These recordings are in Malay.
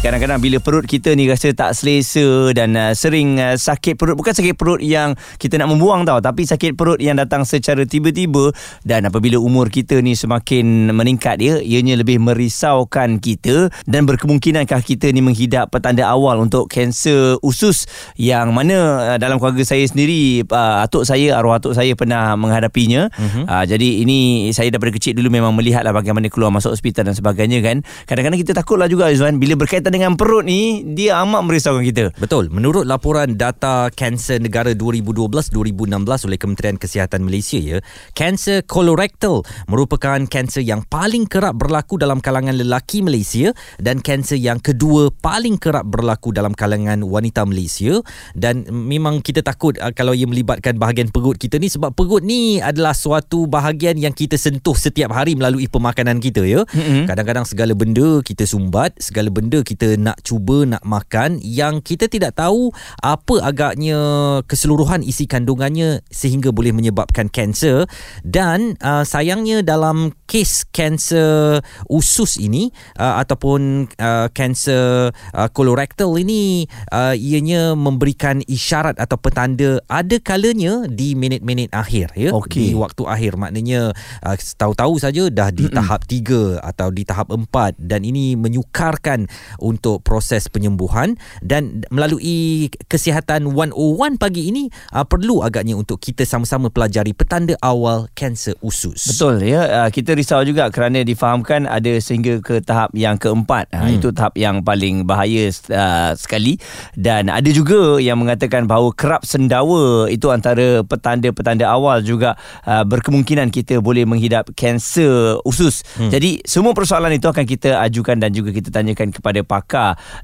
Kadang-kadang bila perut kita ni rasa tak selesa dan uh, sering uh, sakit perut. Bukan sakit perut yang kita nak membuang tau tapi sakit perut yang datang secara tiba-tiba dan apabila umur kita ni semakin meningkat dia ianya lebih merisaukan kita dan berkemungkinankah kita ni menghidap petanda awal untuk kanser usus yang mana uh, dalam keluarga saya sendiri uh, atuk saya arwah atuk saya pernah menghadapinya. Uh-huh. uh, jadi ini saya daripada kecil dulu memang melihatlah bagaimana keluar masuk hospital dan sebagainya kan. Kadang-kadang kita takutlah juga Izwan bila berkaitan berkaitan dengan perut ni dia amat merisaukan kita. Betul. Menurut laporan data kanser negara 2012-2016 oleh Kementerian Kesihatan Malaysia ya, kanser kolorektal merupakan kanser yang paling kerap berlaku dalam kalangan lelaki Malaysia dan kanser yang kedua paling kerap berlaku dalam kalangan wanita Malaysia dan memang kita takut uh, kalau ia melibatkan bahagian perut kita ni sebab perut ni adalah suatu bahagian yang kita sentuh setiap hari melalui pemakanan kita ya. Mm-hmm. Kadang-kadang segala benda kita sumbat, segala benda kita kita nak cuba nak makan yang kita tidak tahu apa agaknya keseluruhan isi kandungannya sehingga boleh menyebabkan kanser. Dan uh, sayangnya dalam kes kanser usus ini uh, ataupun uh, kanser uh, kolorektal ini uh, ianya memberikan isyarat atau petanda ada kalanya di minit-minit akhir ya. Okay. di waktu akhir. Maknanya uh, tahu-tahu saja dah di tahap 3 atau di tahap 4 dan ini menyukarkan untuk proses penyembuhan dan melalui kesihatan 101 pagi ini uh, perlu agaknya untuk kita sama-sama pelajari petanda awal kanser usus. Betul ya uh, kita risau juga kerana difahamkan ada sehingga ke tahap yang keempat uh, hmm. itu tahap yang paling bahaya uh, sekali dan ada juga yang mengatakan bahawa kerap sendawa itu antara petanda-petanda awal juga uh, berkemungkinan kita boleh menghidap kanser usus. Hmm. Jadi semua persoalan itu akan kita ajukan dan juga kita tanyakan kepada pakar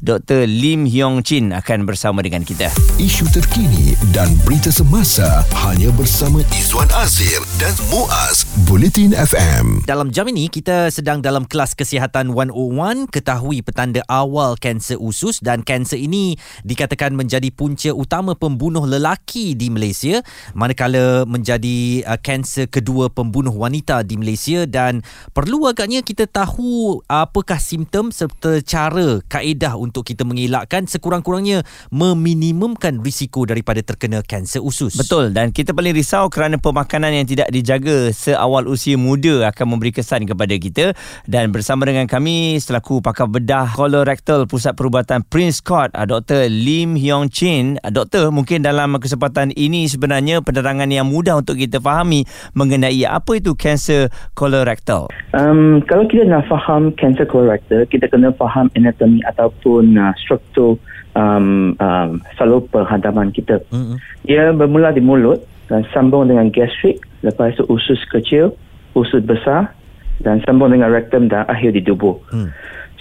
Dr. Lim Hyong Chin akan bersama dengan kita. Isu terkini dan berita semasa hanya bersama Izwan Azir dan Muaz Bulletin FM. Dalam jam ini kita sedang dalam kelas kesihatan 101 ketahui petanda awal kanser usus dan kanser ini dikatakan menjadi punca utama pembunuh lelaki di Malaysia manakala menjadi uh, kanser kedua pembunuh wanita di Malaysia dan perlu agaknya kita tahu apakah simptom serta cara kaedah untuk kita mengelakkan sekurang-kurangnya meminimumkan risiko daripada terkena kanser usus. Betul dan kita paling risau kerana pemakanan yang tidak dijaga seawal usia muda akan memberi kesan kepada kita dan bersama dengan kami selaku pakar bedah kolorektal Pusat Perubatan Prince Court ah, Dr. Lim Hyong Chin. Ah, doktor mungkin dalam kesempatan ini sebenarnya penerangan yang mudah untuk kita fahami mengenai apa itu kanser kolorektal. Um, kalau kita nak faham kanser kolorektal kita kena faham anatomi atau ataupun uh, struktur um, um, salur perhadapan kita. Mm-hmm. Dia bermula di mulut dan sambung dengan gastrik, lepas itu usus kecil, usus besar dan sambung dengan rektum dan akhir di tubuh. Mm.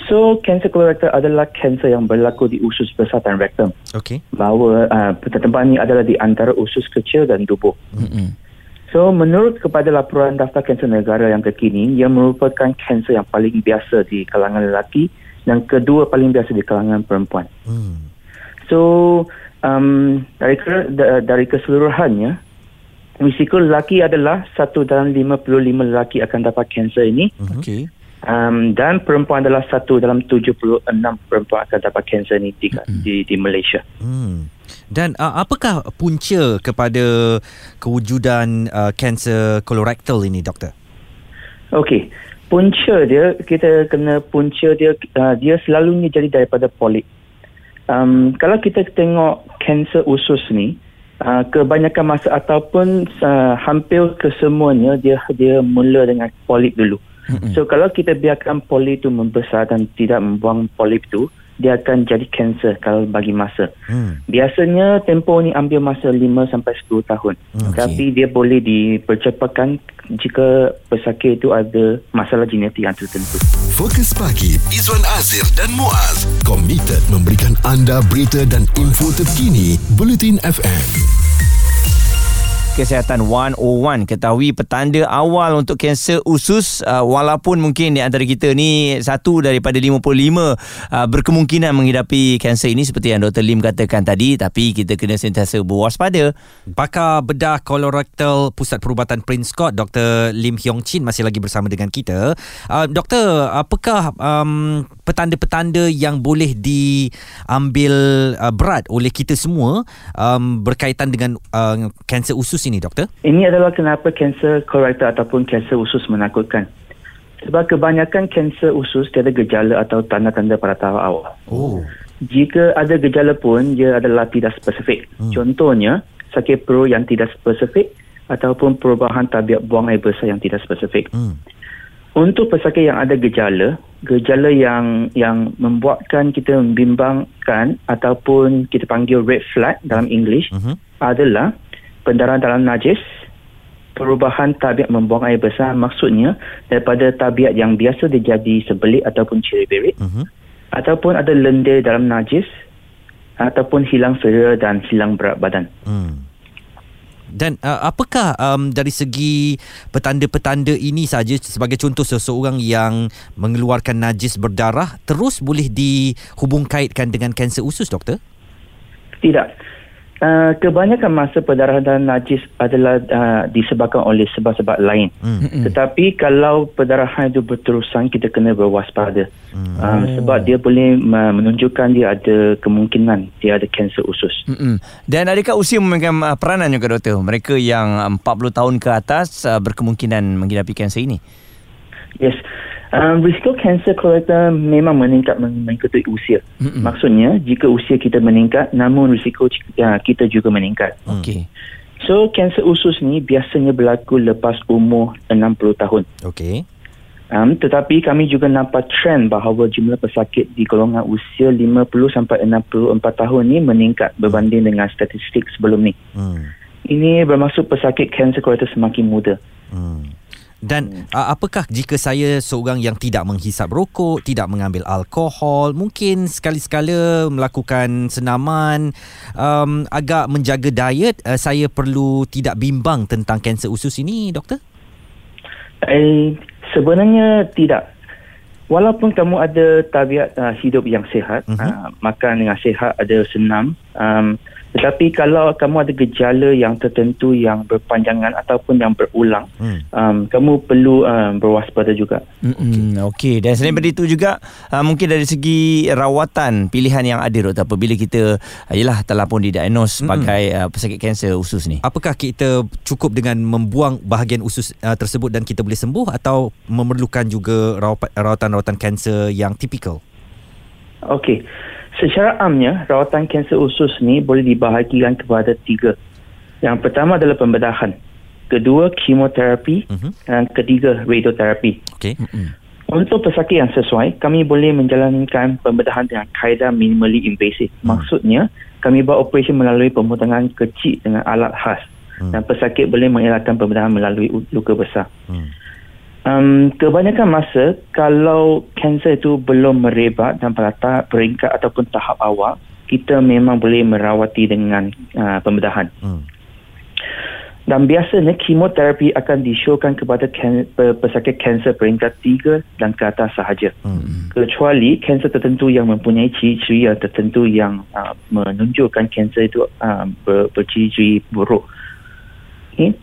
So, kanser kolorektal adalah kanser yang berlaku di usus besar dan rektum. Okay. Bahawa uh, pertempuran ini adalah di antara usus kecil dan tubuh. Mm-hmm. So, menurut kepada laporan daftar kanser negara yang terkini, ia merupakan kanser yang paling biasa di kalangan lelaki yang kedua paling biasa di kalangan perempuan. Hmm. So um, dari dari keseluruhannya risiko lelaki adalah satu dalam 55 lelaki akan dapat kanser ini. Hmm. Okay. Um, dan perempuan adalah satu dalam 76 perempuan akan dapat kanser ini di, hmm. di, di Malaysia. Hmm. Dan uh, apakah punca kepada kewujudan uh, kanser kolorektal ini, doktor? Okey punca dia kita kena punca dia uh, dia selalunya jadi daripada polip. Um, kalau kita tengok kanser usus ni uh, kebanyakan masa ataupun uh, hampir kesemuanya dia dia mula dengan polip dulu. Mm-hmm. So kalau kita biarkan polip itu membesar dan tidak membuang polip itu dia akan jadi kanser kalau bagi masa. Hmm. Biasanya tempoh ni ambil masa 5 sampai 10 tahun. Okay. Tapi dia boleh dipercepatkan jika pesakit itu ada masalah genetik yang tertentu. Fokus pagi Izwan Azir dan Muaz komited memberikan anda berita dan info terkini Bulletin FM. Kesihatan 101 Ketahui petanda awal untuk kanser usus uh, Walaupun mungkin di antara kita ni Satu daripada 55 uh, Berkemungkinan menghidapi kanser ini Seperti yang Dr. Lim katakan tadi Tapi kita kena sentiasa berwaspada Pakar bedah kolorektal Pusat Perubatan Prince Scott Dr. Lim Hyong Chin masih lagi bersama dengan kita. Uh, doktor, apakah um, petanda-petanda yang boleh diambil uh, berat oleh kita semua um, berkaitan dengan uh, kanser usus ini, doktor? Ini adalah kenapa kanser kolorektal ataupun kanser usus menakutkan. Sebab kebanyakan kanser usus tiada gejala atau tanda-tanda pada tahap awal. Oh. Jika ada gejala pun, dia adalah tidak spesifik. Hmm. Contohnya, sakit perut yang tidak spesifik ataupun perubahan tabiat buang air besar yang tidak spesifik. Hmm. Untuk pesakit yang ada gejala, gejala yang yang membuatkan kita membimbangkan ataupun kita panggil red flag dalam English Mhm. adalah pendarahan dalam najis, perubahan tabiat membuang air besar maksudnya daripada tabiat yang biasa dia jadi sebelit ataupun ciri-berit Mhm. ataupun ada lendir dalam najis ataupun hilang selera dan hilang berat badan. Hmm. Dan uh, apakah um, dari segi petanda-petanda ini saja sebagai contoh seseorang yang mengeluarkan najis berdarah terus boleh dihubungkaitkan dengan kanser usus doktor? Tidak. Uh, kebanyakan masa pendarahan dan najis adalah uh, disebabkan oleh sebab-sebab lain. Hmm. Tetapi kalau pendarahan itu berterusan, kita kena berwaspada. Hmm. Uh, sebab dia boleh uh, menunjukkan dia ada kemungkinan dia ada kanser usus. Mm-mm. Dan adakah usia memainkan uh, peranan juga doktor? Mereka yang 40 tahun ke atas uh, berkemungkinan menghidapi kanser ini. Yes. Um, risiko kanser kolorektal memang meningkat meng- mengikuti usia. Mm-mm. Maksudnya, jika usia kita meningkat, namun risiko uh, kita juga meningkat. Okey. So, kanser usus ni biasanya berlaku lepas umur 60 tahun. Okey. Um, tetapi kami juga nampak trend bahawa jumlah pesakit di golongan usia 50 sampai 64 tahun ni meningkat berbanding dengan statistik sebelum ni. Hmm. Ini bermaksud pesakit kanser kolorektal semakin muda. Hmm. Dan uh, apakah jika saya seorang yang tidak menghisap rokok, tidak mengambil alkohol, mungkin sekali-sekala melakukan senaman, um, agak menjaga diet, uh, saya perlu tidak bimbang tentang kanser usus ini, doktor? Eh, sebenarnya tidak. Walaupun kamu ada tabiat uh, hidup yang sihat, Mhm. uh, makan dengan sihat, ada senam, um, tetapi kalau kamu ada gejala yang tertentu yang berpanjangan ataupun yang berulang, Hmm. um, kamu perlu um, berwaspada juga. Okey. Dan selain daripada itu juga uh, mungkin dari segi rawatan pilihan yang ada doktor apabila kita uh, yalah telah pun didiagnose sebagai uh, pesakit kanser usus ni. Apakah kita cukup dengan membuang bahagian usus uh, tersebut dan kita boleh sembuh atau memerlukan juga rawat- rawatan-rawatan kanser yang tipikal? Okey. Secara amnya, rawatan kanser usus ni boleh dibahagikan kepada tiga. Yang pertama adalah pembedahan. Kedua, kemoterapi. Mhm. Dan ketiga, radioterapi. Okey. Mm-mm. Untuk pesakit yang sesuai, kami boleh menjalankan pembedahan dengan kaedah minimally invasive. Maksudnya, kami buat operasi melalui pemotongan kecil dengan alat khas. Hmm. Dan pesakit boleh mengelakkan pembedahan melalui luka besar. Hmm. Um, kebanyakan masa kalau kanser itu belum merebat dan pada peringkat ataupun tahap awal, kita memang boleh merawati dengan uh, pembedahan. Hmm. Dan biasanya kemoterapi akan disyorkan kepada kan, pe- pesakit kanser peringkat 3 dan ke atas sahaja. Hmm. Kecuali kanser tertentu yang mempunyai ciri-ciri yang tertentu yang uh, menunjukkan kanser itu uh, ber, berciri-ciri buruk. Okay.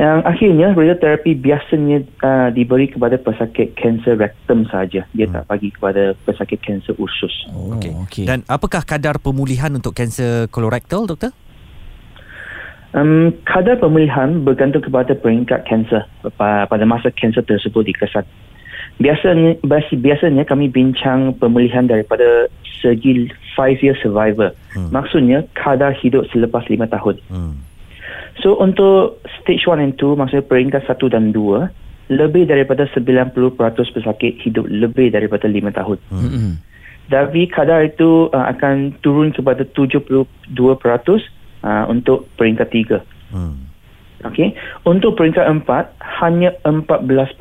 Yang akhirnya radioterapi biasanya uh, diberi kepada pesakit kanser rektum saja. Dia tak bagi kepada pesakit kanser usus. Oh, Okey. okey. Dan apakah kadar pemulihan untuk kanser kolorektal, doktor? Um, kadar pemulihan bergantung kepada peringkat kanser pa- pada masa kanser tersebut dikesan. Biasanya bias- biasanya kami bincang pemulihan daripada segi 5 year survivor. Hmm. Maksudnya kadar hidup selepas 5 tahun. Hmm. So untuk stage 1 and 2 maksudnya peringkat 1 dan 2 lebih daripada 90% pesakit hidup lebih daripada 5 tahun. Tapi kadar itu uh, akan turun kepada 72% uh, untuk peringkat 3. Hmm. Okey. Untuk peringkat 4 hanya 14%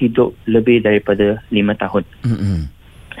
hidup lebih daripada 5 tahun. Mm-mm.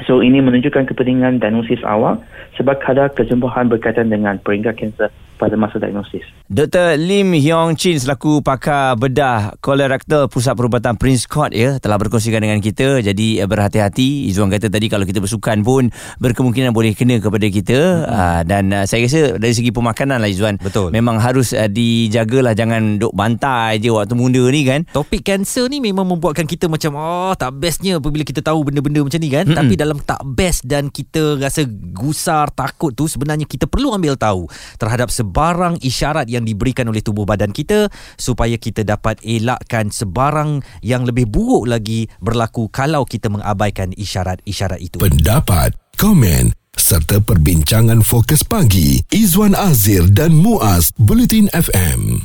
So ini menunjukkan kepentingan diagnosis awal sebab kadar kesembuhan berkaitan dengan peringkat kanser pada masa diagnosis. Dr. Lim Hyong Chin selaku pakar bedah colorectal Pusat Perubatan Prince Court ya telah berkongsikan dengan kita jadi eh, berhati-hati Izzuan kata tadi kalau kita bersukan pun berkemungkinan boleh kena kepada kita hmm. uh, dan uh, saya rasa dari segi pemakanan lah Izzuan Betul. memang harus uh, dijagalah jangan duk bantai je waktu muda ni kan Topik kanser ni memang membuatkan kita macam oh tak bestnya apabila kita tahu benda-benda macam ni kan. Mm-mm. Tapi dalam tak best dan kita rasa gusar, takut tu sebenarnya kita perlu ambil tahu terhadap sebarang isyarat yang diberikan oleh tubuh badan kita supaya kita dapat elakkan sebarang yang lebih buruk lagi berlaku kalau kita mengabaikan isyarat-isyarat itu. Pendapat, komen serta perbincangan fokus pagi Izwan Azir dan Muaz Bulletin FM.